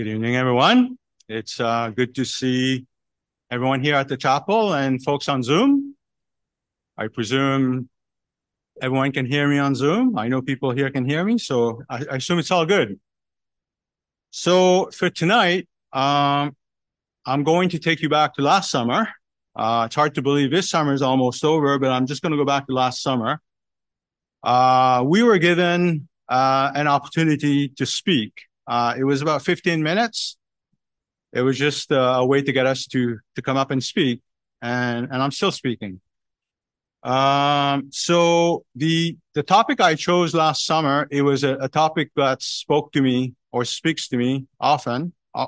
Good evening, everyone. It's uh, good to see everyone here at the chapel and folks on Zoom. I presume everyone can hear me on Zoom. I know people here can hear me, so I, I assume it's all good. So for tonight, um, I'm going to take you back to last summer. Uh, it's hard to believe this summer is almost over, but I'm just going to go back to last summer. Uh, we were given uh, an opportunity to speak. Uh, it was about 15 minutes. It was just uh, a way to get us to to come up and speak, and and I'm still speaking. Um, so the the topic I chose last summer, it was a, a topic that spoke to me or speaks to me often, uh,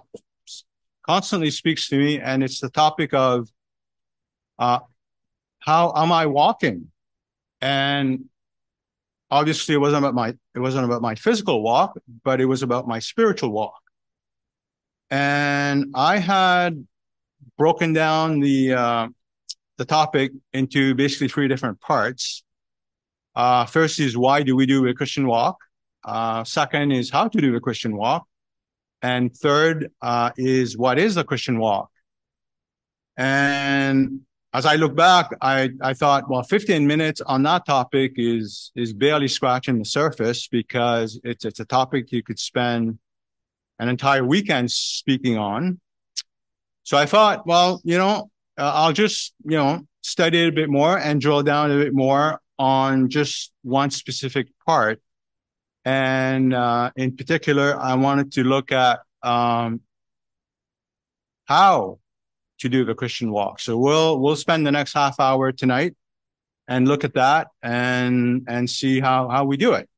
constantly speaks to me, and it's the topic of uh, how am I walking? And obviously, it wasn't about my it wasn't about my physical walk, but it was about my spiritual walk. And I had broken down the uh, the topic into basically three different parts. Uh, first is why do we do a Christian walk? Uh, second is how to do a Christian walk. And third uh, is what is the Christian walk? And as I look back, I, I thought, well, 15 minutes on that topic is is barely scratching the surface because it's it's a topic you could spend an entire weekend speaking on. So I thought, well, you know, uh, I'll just you know study it a bit more and drill down a bit more on just one specific part. And uh, in particular, I wanted to look at um, how to do the Christian walk. So we'll we'll spend the next half hour tonight and look at that and and see how how we do it.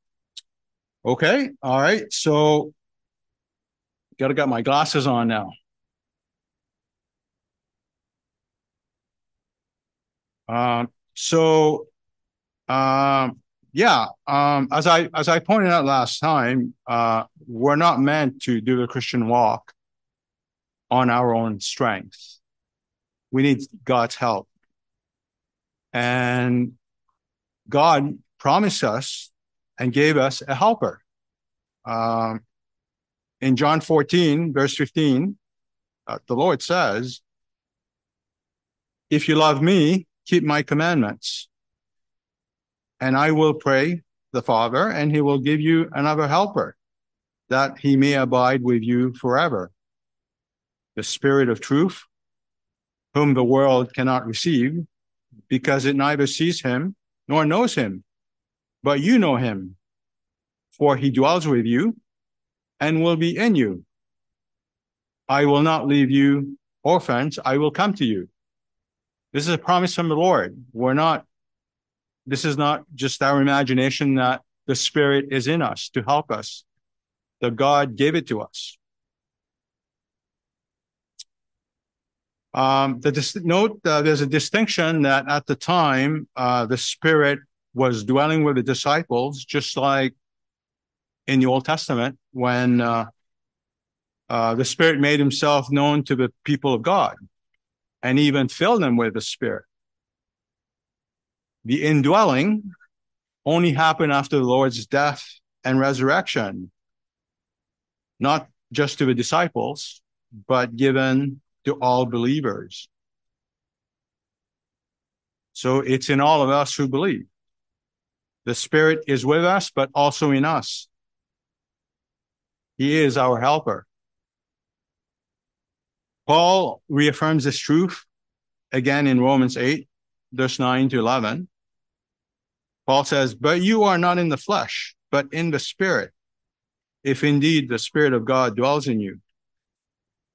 Okay, all right. So got to get my glasses on now. Um, so um, yeah, um, as I as I pointed out last time, uh, we're not meant to do the Christian walk on our own strength we need God's help. And God promised us and gave us a helper. Um, in John 14, verse 15, uh, the Lord says, If you love me, keep my commandments. And I will pray the Father, and he will give you another helper, that he may abide with you forever. The Spirit of truth, whom the world cannot receive, because it neither sees him nor knows him. But you know him, for he dwells with you and will be in you. I will not leave you orphans, I will come to you. This is a promise from the Lord. We're not, this is not just our imagination that the Spirit is in us to help us. The God gave it to us. Um, the dis- note uh, there's a distinction that at the time uh, the Spirit was dwelling with the disciples, just like in the Old Testament when uh, uh the Spirit made Himself known to the people of God, and even filled them with the Spirit. The indwelling only happened after the Lord's death and resurrection, not just to the disciples, but given to all believers. So it's in all of us who believe. The Spirit is with us, but also in us. He is our helper. Paul reaffirms this truth again in Romans 8, verse 9 to 11. Paul says, But you are not in the flesh, but in the Spirit, if indeed the Spirit of God dwells in you.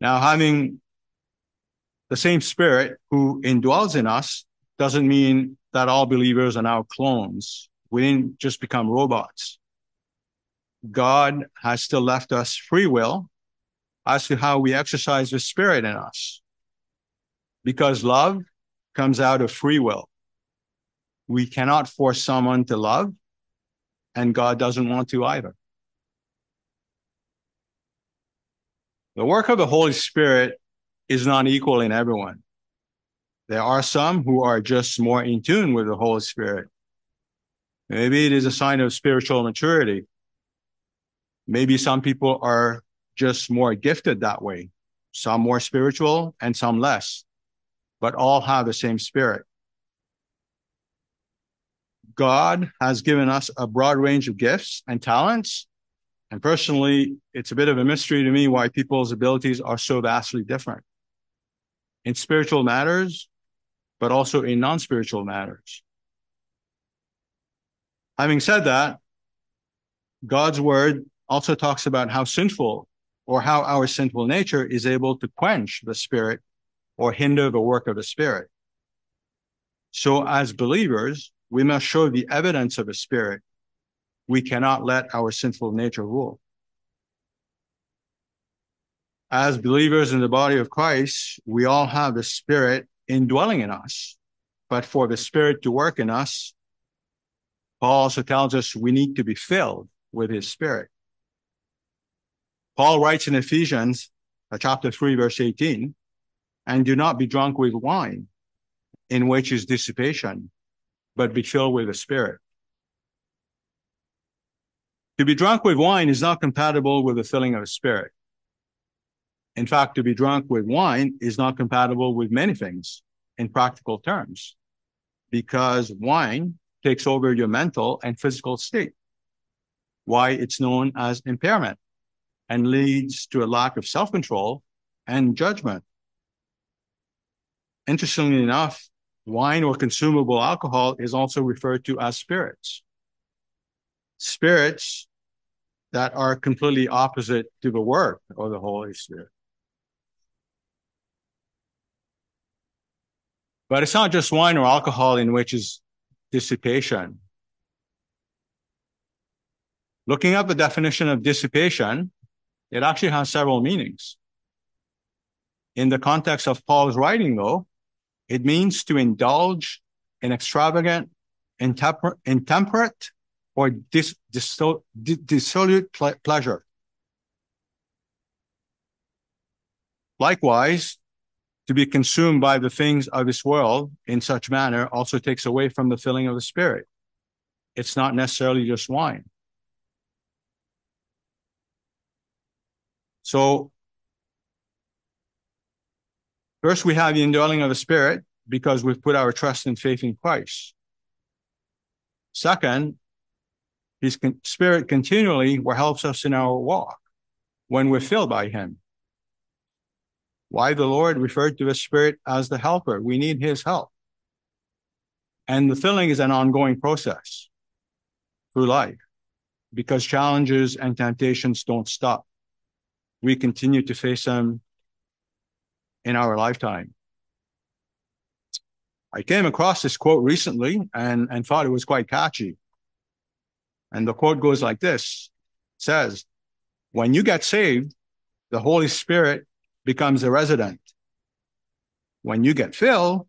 Now, having the same spirit who indwells in us doesn't mean that all believers are now clones. We didn't just become robots. God has still left us free will as to how we exercise the spirit in us. Because love comes out of free will. We cannot force someone to love, and God doesn't want to either. The work of the Holy Spirit is not equal in everyone. There are some who are just more in tune with the Holy Spirit. Maybe it is a sign of spiritual maturity. Maybe some people are just more gifted that way, some more spiritual and some less, but all have the same spirit. God has given us a broad range of gifts and talents. And personally, it's a bit of a mystery to me why people's abilities are so vastly different in spiritual matters, but also in non spiritual matters. Having said that, God's word also talks about how sinful or how our sinful nature is able to quench the spirit or hinder the work of the spirit. So as believers, we must show the evidence of the spirit. We cannot let our sinful nature rule. As believers in the body of Christ, we all have the spirit indwelling in us. But for the spirit to work in us, Paul also tells us we need to be filled with his spirit. Paul writes in Ephesians uh, chapter 3, verse 18, and do not be drunk with wine, in which is dissipation, but be filled with the Spirit. To be drunk with wine is not compatible with the filling of the Spirit. In fact, to be drunk with wine is not compatible with many things in practical terms, because wine takes over your mental and physical state. Why it's known as impairment and leads to a lack of self control and judgment. Interestingly enough, wine or consumable alcohol is also referred to as spirits. Spirits that are completely opposite to the work of the Holy Spirit. But it's not just wine or alcohol in which is dissipation. Looking up the definition of dissipation, it actually has several meanings. In the context of Paul's writing, though, it means to indulge in extravagant, intemper- intemperate, or dis- dis- dissolute ple- pleasure. Likewise, to be consumed by the things of this world in such manner also takes away from the filling of the Spirit. It's not necessarily just wine. So first we have the indwelling of the Spirit because we've put our trust and faith in Christ. Second, his con- spirit continually helps us in our walk when we're filled by him. Why the Lord referred to the spirit as the helper. We need his help. And the filling is an ongoing process through life because challenges and temptations don't stop we continue to face them in our lifetime. I came across this quote recently and, and thought it was quite catchy. And the quote goes like this says, When you get saved, the Holy Spirit becomes a resident. When you get filled,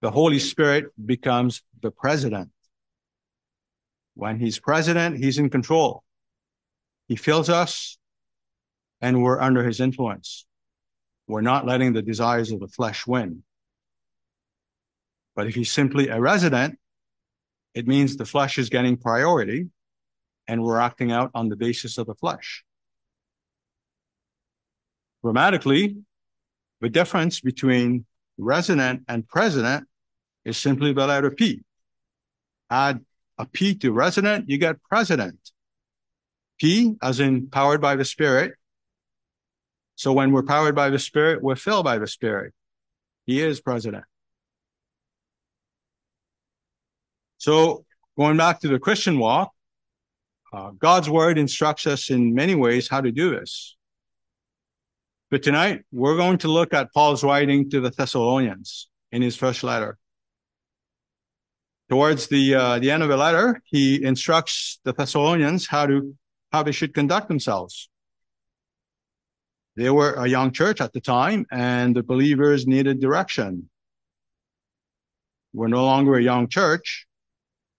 the Holy Spirit becomes the president. When he's president, he's in control. He fills us and we're under his influence. We're not letting the desires of the flesh win. But if he's simply a resident, it means the flesh is getting priority and we're acting out on the basis of the flesh. Grammatically, the difference between resident and president is simply the letter P. Add a P to resident, you get president. P, as in powered by the Spirit, so when we're powered by the Spirit, we're filled by the Spirit. He is president. So going back to the Christian walk, uh, God's word instructs us in many ways how to do this. But tonight, we're going to look at Paul's writing to the Thessalonians in his first letter. Towards the, uh, the end of the letter, he instructs the Thessalonians how to how they should conduct themselves. They were a young church at the time, and the believers needed direction. We're no longer a young church.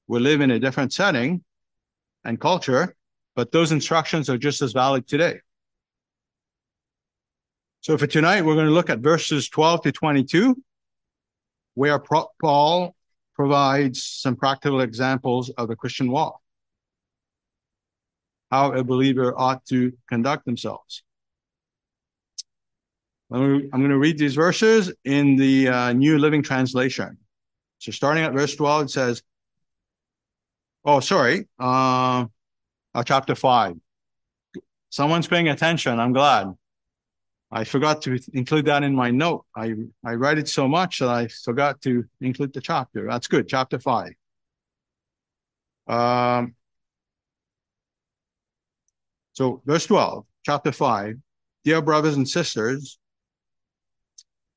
We live in a different setting and culture, but those instructions are just as valid today. So for tonight, we're going to look at verses 12 to 22, where Paul provides some practical examples of the Christian walk, how a believer ought to conduct themselves. I'm going to read these verses in the uh, New Living Translation. So starting at verse 12, it says, oh, sorry, uh, uh, chapter 5. Someone's paying attention. I'm glad. I forgot to include that in my note. I, I write it so much that I forgot to include the chapter. That's good. Chapter five. Um, so verse 12, chapter five. Dear brothers and sisters,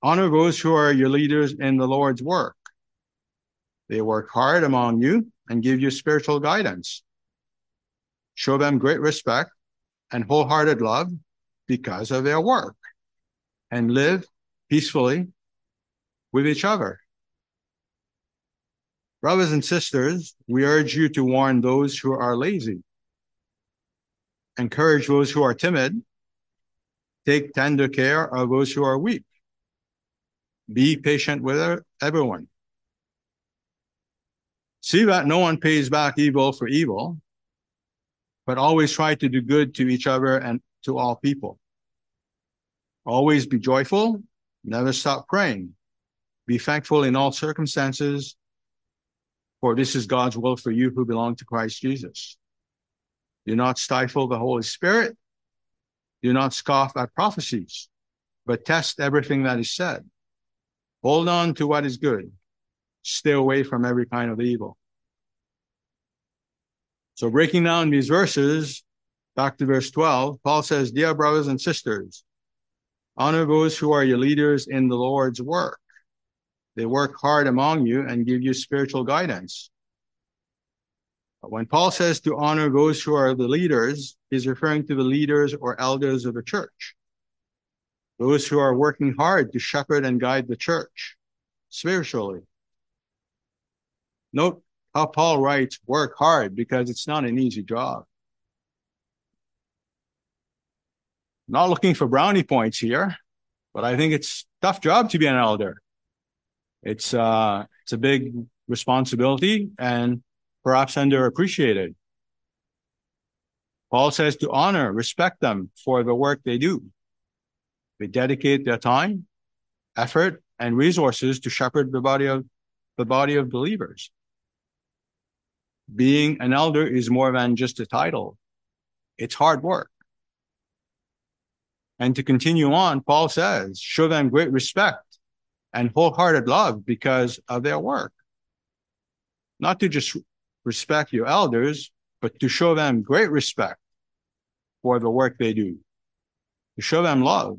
honor those who are your leaders in the Lord's work. They work hard among you and give you spiritual guidance. Show them great respect and wholehearted love because of their work and live peacefully with each other. Brothers and sisters, we urge you to warn those who are lazy, encourage those who are timid, take tender care of those who are weak. Be patient with everyone. See that no one pays back evil for evil, but always try to do good to each other and to all people. Always be joyful. Never stop praying. Be thankful in all circumstances, for this is God's will for you who belong to Christ Jesus. Do not stifle the Holy Spirit. Do not scoff at prophecies, but test everything that is said. Hold on to what is good. Stay away from every kind of evil. So, breaking down these verses, back to verse 12, Paul says, Dear brothers and sisters, Honor those who are your leaders in the Lord's work. They work hard among you and give you spiritual guidance. When Paul says to honor those who are the leaders, he's referring to the leaders or elders of the church. Those who are working hard to shepherd and guide the church spiritually. Note how Paul writes work hard because it's not an easy job. not looking for brownie points here, but I think it's tough job to be an elder. It's uh, it's a big responsibility and perhaps underappreciated. Paul says to honor, respect them for the work they do. They dedicate their time, effort, and resources to shepherd the body of the body of believers. Being an elder is more than just a title. It's hard work. And to continue on, Paul says, show them great respect and wholehearted love because of their work. Not to just respect your elders, but to show them great respect for the work they do. To show them love,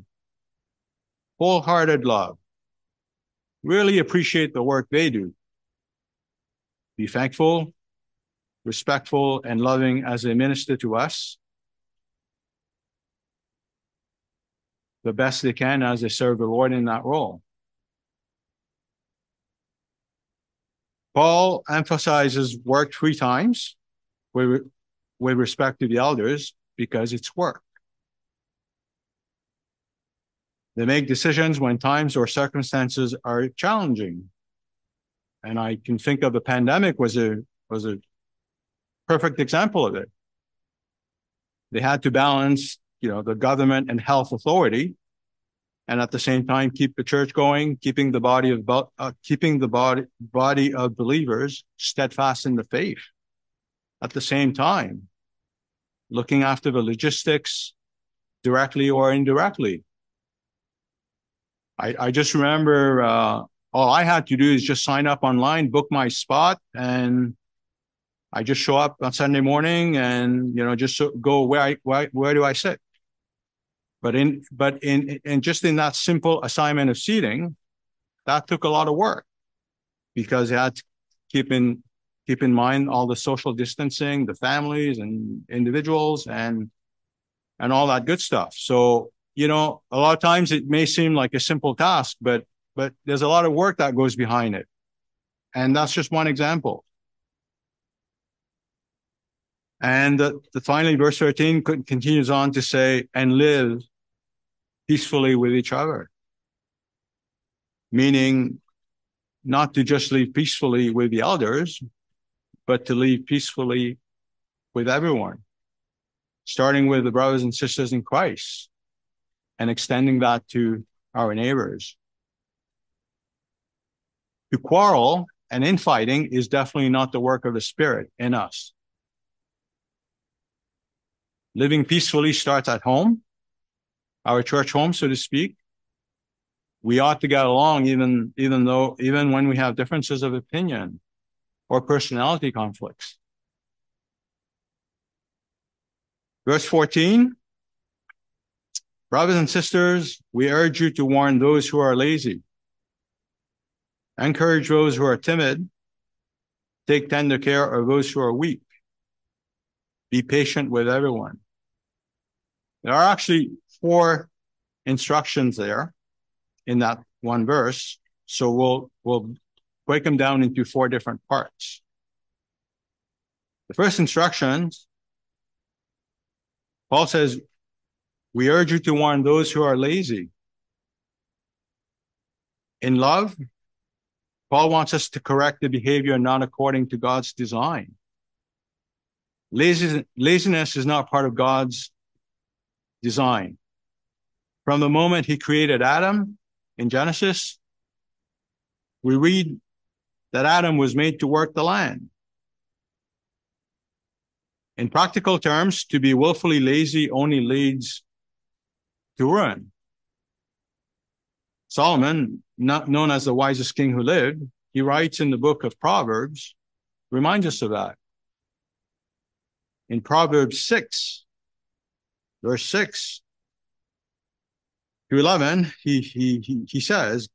wholehearted love. Really appreciate the work they do. Be thankful, respectful, and loving as they minister to us the best they can as they serve the Lord in that role. Paul emphasizes work three times with, with respect to the elders because it's work. They make decisions when times or circumstances are challenging. And I can think of the pandemic was a was a perfect example of it. They had to balance you know, the government and health authority, and at the same time keep the church going, keeping the body of uh, keeping the body body of believers steadfast in the faith. At the same time, looking after the logistics directly or indirectly. I, I just remember uh, all I had to do is just sign up online, book my spot, and I just show up on Sunday morning and you know just go where I where, where do I sit? But in but in and just in that simple assignment of seating, that took a lot of work because you had to keep in keep in mind all the social distancing, the families and individuals and and all that good stuff. So, you know, a lot of times it may seem like a simple task, but but there's a lot of work that goes behind it. And that's just one example. And the, the finally, verse 13 continues on to say, and live peacefully with each other. Meaning not to just live peacefully with the elders, but to live peacefully with everyone, starting with the brothers and sisters in Christ and extending that to our neighbors. To quarrel and infighting is definitely not the work of the Spirit in us. Living peacefully starts at home, our church home, so to speak. We ought to get along even, even though, even when we have differences of opinion or personality conflicts. Verse 14. Brothers and sisters, we urge you to warn those who are lazy, encourage those who are timid, take tender care of those who are weak, be patient with everyone. There are actually four instructions there in that one verse. So we'll, we'll break them down into four different parts. The first instructions, Paul says, we urge you to warn those who are lazy. In love, Paul wants us to correct the behavior not according to God's design. Laziness is not part of God's design. From the moment he created Adam in Genesis, we read that Adam was made to work the land. In practical terms, to be willfully lazy only leads to ruin. Solomon, not known as the wisest king who lived, he writes in the book of Proverbs, reminds us of that in Proverbs 6, verse 6 to 11, he, he, he, he says,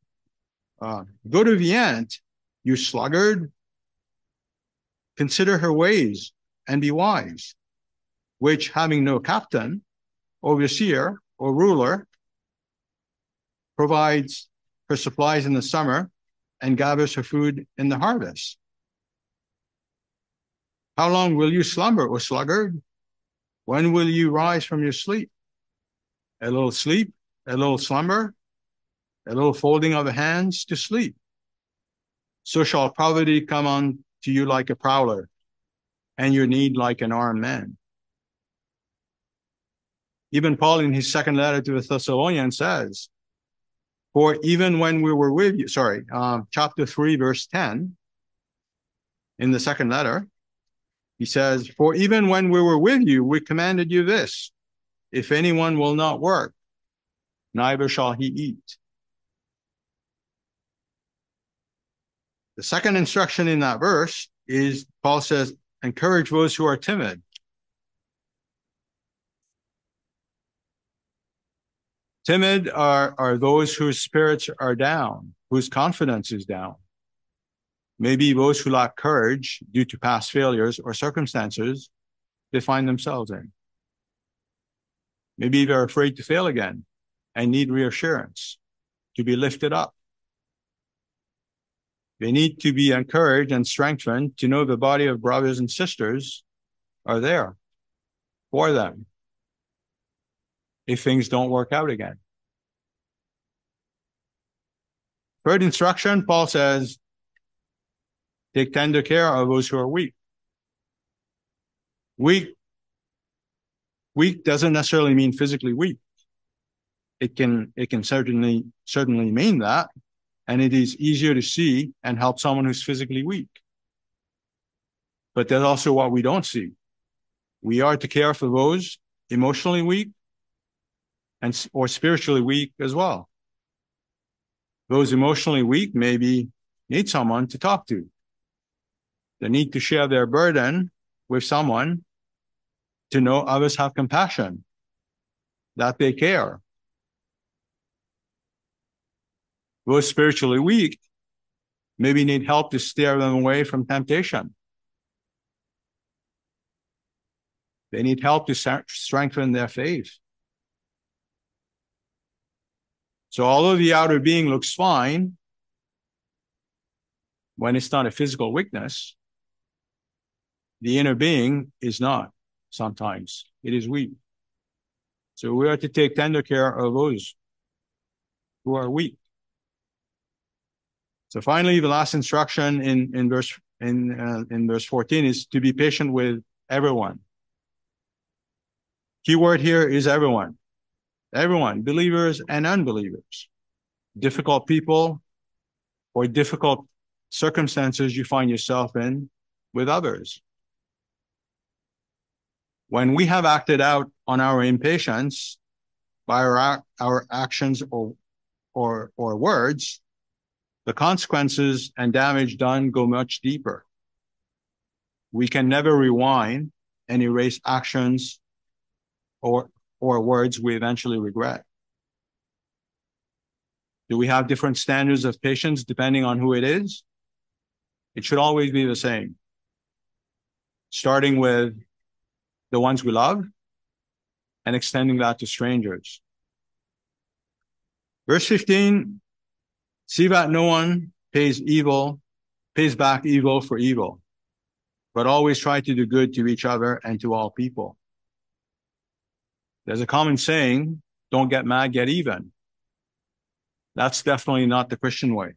uh, Go to the ant, you sluggard, consider her ways and be wise, which having no captain, overseer, or ruler, provides her supplies in the summer and gathers her food in the harvest. How long will you slumber, O sluggard? When will you rise from your sleep? A little sleep, a little slumber, a little folding of the hands to sleep. So shall poverty come on to you like a prowler, and your need like an armed man. Even Paul in his second letter to the Thessalonians says, For even when we were with you, sorry, um, chapter 3, verse 10, in the second letter, he says, For even when we were with you, we commanded you this if anyone will not work, neither shall he eat. The second instruction in that verse is Paul says, encourage those who are timid. Timid are, are those whose spirits are down, whose confidence is down. Maybe those who lack courage due to past failures or circumstances they find themselves in. Maybe they're afraid to fail again and need reassurance to be lifted up. They need to be encouraged and strengthened to know the body of brothers and sisters are there for them if things don't work out again. Third instruction, Paul says, Take tender care of those who are weak. Weak, weak doesn't necessarily mean physically weak. It can, it can certainly, certainly mean that. And it is easier to see and help someone who's physically weak. But that's also what we don't see. We are to care for those emotionally weak and or spiritually weak as well. Those emotionally weak maybe need someone to talk to they need to share their burden with someone to know others have compassion, that they care. Those spiritually weak maybe need help to steer them away from temptation. They need help to strengthen their faith. So, although the outer being looks fine, when it's not a physical weakness, the inner being is not sometimes. It is weak. So we are to take tender care of those who are weak. So finally, the last instruction in, in verse in uh, in verse 14 is to be patient with everyone. Key word here is everyone. Everyone, believers and unbelievers. Difficult people or difficult circumstances you find yourself in with others. When we have acted out on our impatience by our, our actions or, or, or words, the consequences and damage done go much deeper. We can never rewind and erase actions or, or words we eventually regret. Do we have different standards of patience depending on who it is? It should always be the same. Starting with the ones we love and extending that to strangers. Verse 15 See that no one pays evil, pays back evil for evil, but always try to do good to each other and to all people. There's a common saying, don't get mad, get even. That's definitely not the Christian way.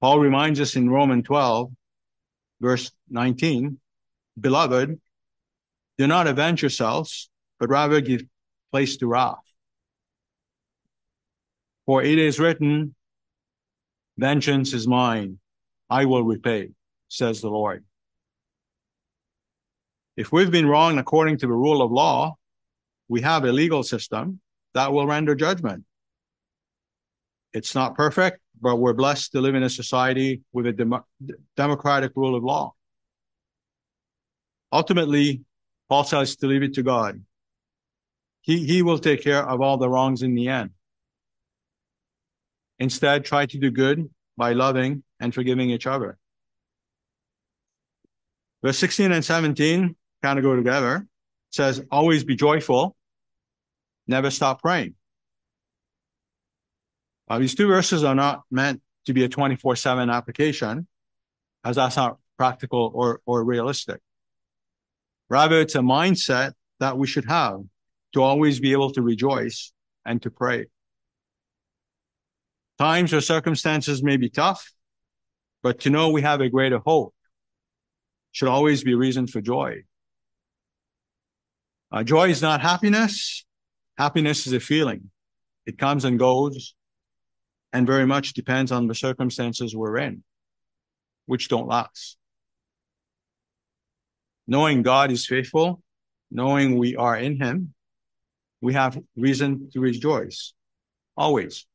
Paul reminds us in Romans 12, verse 19, Beloved, do not avenge yourselves, but rather give place to wrath. For it is written, Vengeance is mine, I will repay, says the Lord. If we've been wrong according to the rule of law, we have a legal system that will render judgment. It's not perfect, but we're blessed to live in a society with a dem- democratic rule of law. Ultimately, Paul says to leave it to God. He, he will take care of all the wrongs in the end. Instead, try to do good by loving and forgiving each other. Verse 16 and 17 kind of go together. It says, always be joyful, never stop praying. These two verses are not meant to be a 24 7 application, as that's not practical or, or realistic. Rather, it's a mindset that we should have to always be able to rejoice and to pray. Times or circumstances may be tough, but to know we have a greater hope should always be reason for joy. Uh, joy is not happiness. Happiness is a feeling. It comes and goes and very much depends on the circumstances we're in, which don't last. Knowing God is faithful, knowing we are in Him, we have reason to rejoice always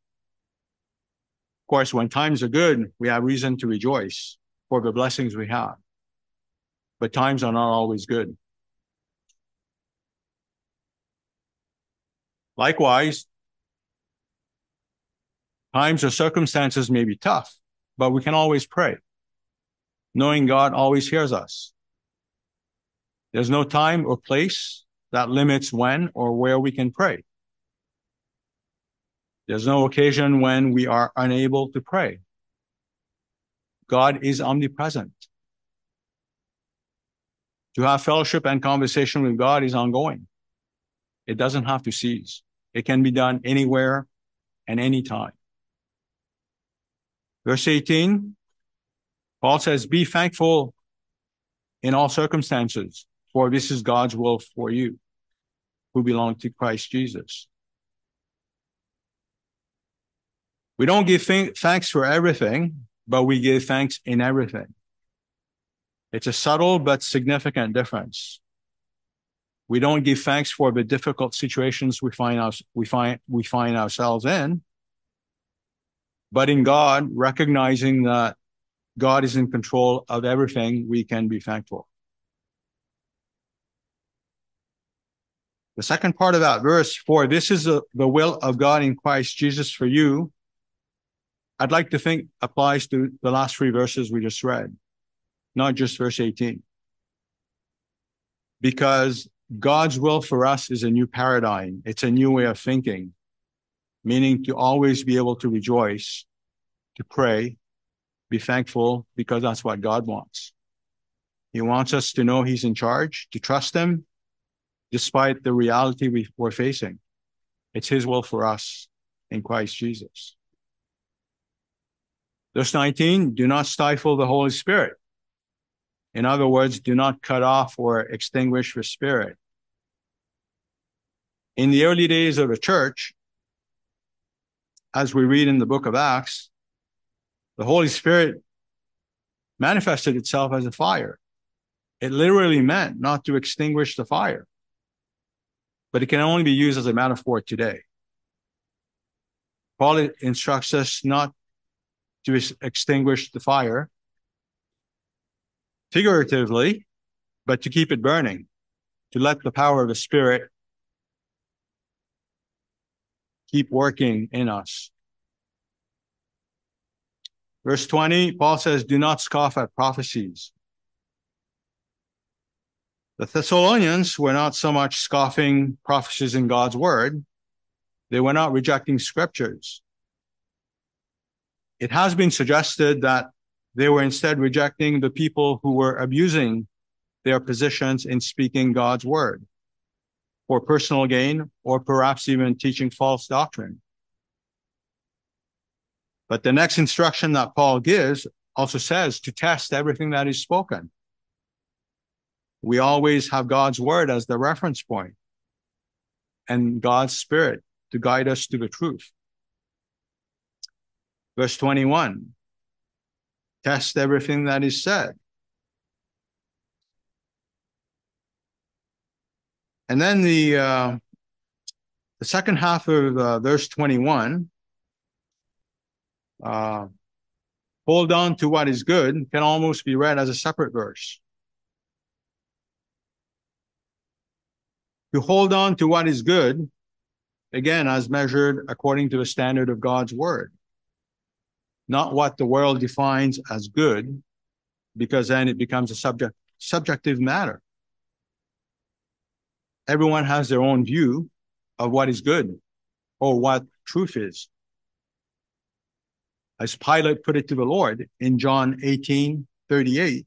Of course, when times are good, we have reason to rejoice for the blessings we have. But times are not always good. Likewise, times or circumstances may be tough, but we can always pray, knowing God always hears us. There's no time or place that limits when or where we can pray. There's no occasion when we are unable to pray. God is omnipresent. To have fellowship and conversation with God is ongoing. It doesn't have to cease. It can be done anywhere and anytime. Verse 18, Paul says, Be thankful in all circumstances, for this is God's will for you who belong to Christ Jesus. We don't give th- thanks for everything, but we give thanks in everything. It's a subtle but significant difference. We don't give thanks for the difficult situations we find us, we find, we find ourselves in, but in God, recognizing that God is in control of everything, we can be thankful. The second part of that verse, for this is the, the will of God in Christ Jesus for you, I'd like to think applies to the last three verses we just read, not just verse 18. because God's will for us is a new paradigm. It's a new way of thinking, meaning to always be able to rejoice, to pray, be thankful, because that's what God wants. He wants us to know He's in charge, to trust Him, despite the reality we, we're facing. It's His will for us in Christ Jesus. Verse 19, do not stifle the Holy Spirit. In other words, do not cut off or extinguish the Spirit. In the early days of the church, as we read in the book of Acts, the Holy Spirit manifested itself as a fire. It literally meant not to extinguish the fire, but it can only be used as a metaphor today. Paul instructs us not to extinguish the fire figuratively, but to keep it burning, to let the power of the Spirit keep working in us. Verse 20, Paul says, Do not scoff at prophecies. The Thessalonians were not so much scoffing prophecies in God's word, they were not rejecting scriptures. It has been suggested that they were instead rejecting the people who were abusing their positions in speaking God's word for personal gain or perhaps even teaching false doctrine. But the next instruction that Paul gives also says to test everything that is spoken. We always have God's word as the reference point and God's spirit to guide us to the truth. Verse 21 Test everything that is said. And then the uh, the second half of uh, verse 21 uh, hold on to what is good can almost be read as a separate verse. To hold on to what is good, again, as measured according to the standard of God's word, not what the world defines as good, because then it becomes a subject subjective matter everyone has their own view of what is good or what truth is. As Pilate put it to the Lord in John 18 38,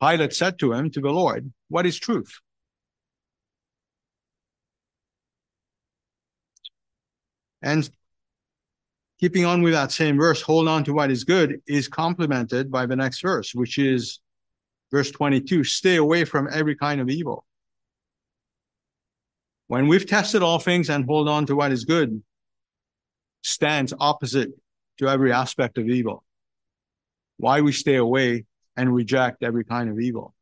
Pilate said to him, to the Lord, What is truth? And keeping on with that same verse, hold on to what is good, is complemented by the next verse, which is verse 22 stay away from every kind of evil. When we've tested all things and hold on to what is good, stands opposite to every aspect of evil. Why we stay away and reject every kind of evil.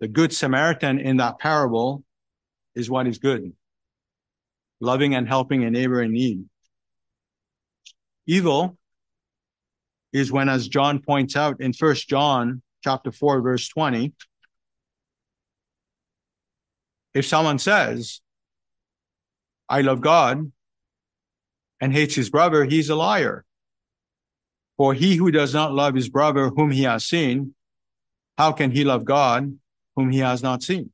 The good Samaritan in that parable is what is good. Loving and helping a neighbor in need. Evil is when, as John points out in First John chapter 4, verse 20, if someone says, I love God and hates his brother, he's a liar. For he who does not love his brother whom he has seen, how can he love God whom he has not seen?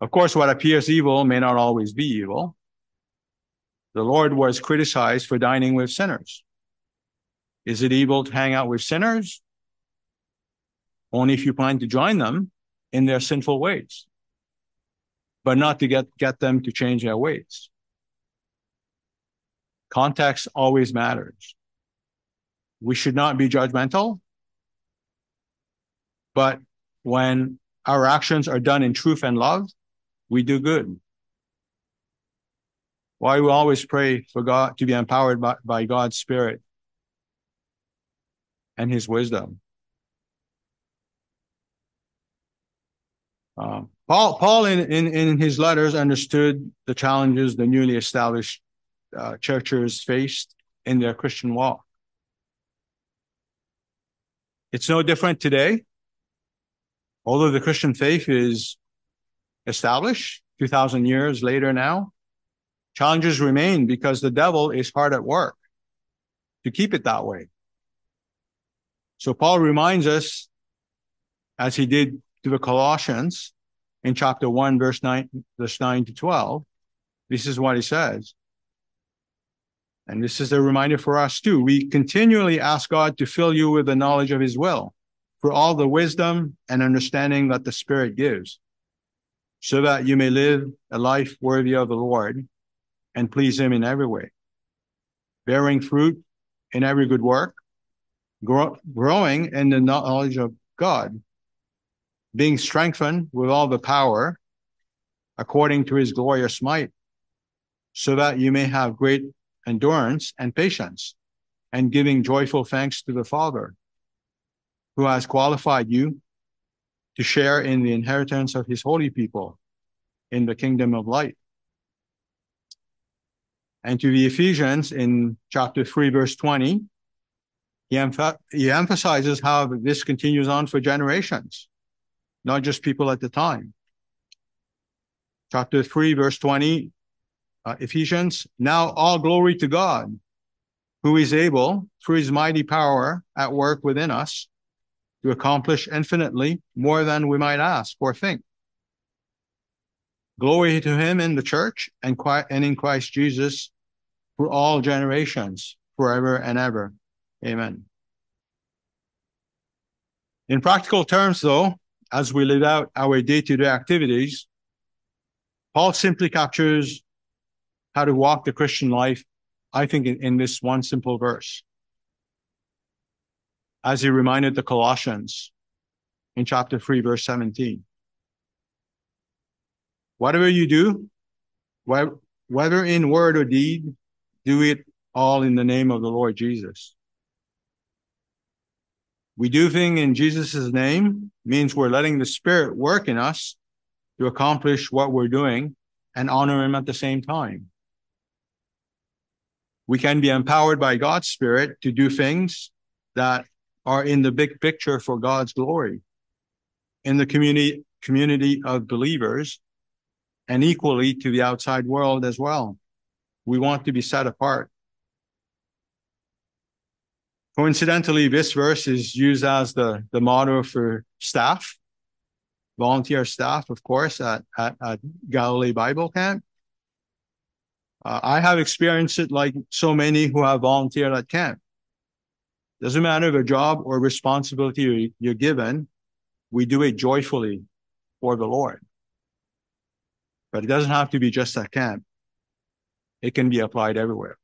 Of course, what appears evil may not always be evil. The Lord was criticized for dining with sinners. Is it evil to hang out with sinners? Only if you plan to join them in their sinful ways, but not to get, get them to change their ways. Context always matters. We should not be judgmental, but when our actions are done in truth and love, we do good. Why we always pray for God to be empowered by, by God's Spirit and His wisdom. Uh, Paul, Paul in, in, in his letters understood the challenges the newly established uh, churches faced in their Christian walk. It's no different today. Although the Christian faith is established 2000 years later now, challenges remain because the devil is hard at work to keep it that way. So Paul reminds us, as he did to the Colossians in chapter 1, verse 9, verse 9 to 12, this is what he says. And this is a reminder for us too. We continually ask God to fill you with the knowledge of his will for all the wisdom and understanding that the Spirit gives, so that you may live a life worthy of the Lord and please him in every way, bearing fruit in every good work, grow, growing in the knowledge of God, being strengthened with all the power according to his glorious might, so that you may have great endurance and patience, and giving joyful thanks to the Father, who has qualified you to share in the inheritance of his holy people in the kingdom of light. And to the Ephesians in chapter 3, verse 20, he, emph- he emphasizes how this continues on for generations, not just people at the time. Chapter 3, verse 20, uh, Ephesians, now all glory to God, who is able, through his mighty power at work within us, to accomplish infinitely more than we might ask or think. Glory to him in the church and, in Christ Jesus for all generations, forever and ever. Amen. In practical terms, though, as we live out our day to day activities, Paul simply captures how to walk the Christian life, I think, in, in this one simple verse. As he reminded the Colossians in chapter 3, verse 17. Whatever you do, whether in word or deed, do it all in the name of the Lord Jesus. We do things in Jesus' name means we're letting the Spirit work in us to accomplish what we're doing and honor Him at the same time. We can be empowered by God's Spirit to do things that are in the big picture for God's glory in the community, community of believers and equally to the outside world as well. We want to be set apart. Coincidentally, this verse is used as the, the motto for staff, volunteer staff, of course, at, at, at Galilee Bible Camp. Uh, I have experienced it like so many who have volunteered at camp. Doesn't matter the job or responsibility you're given, we do it joyfully for the Lord. But it doesn't have to be just at camp. It can be applied everywhere.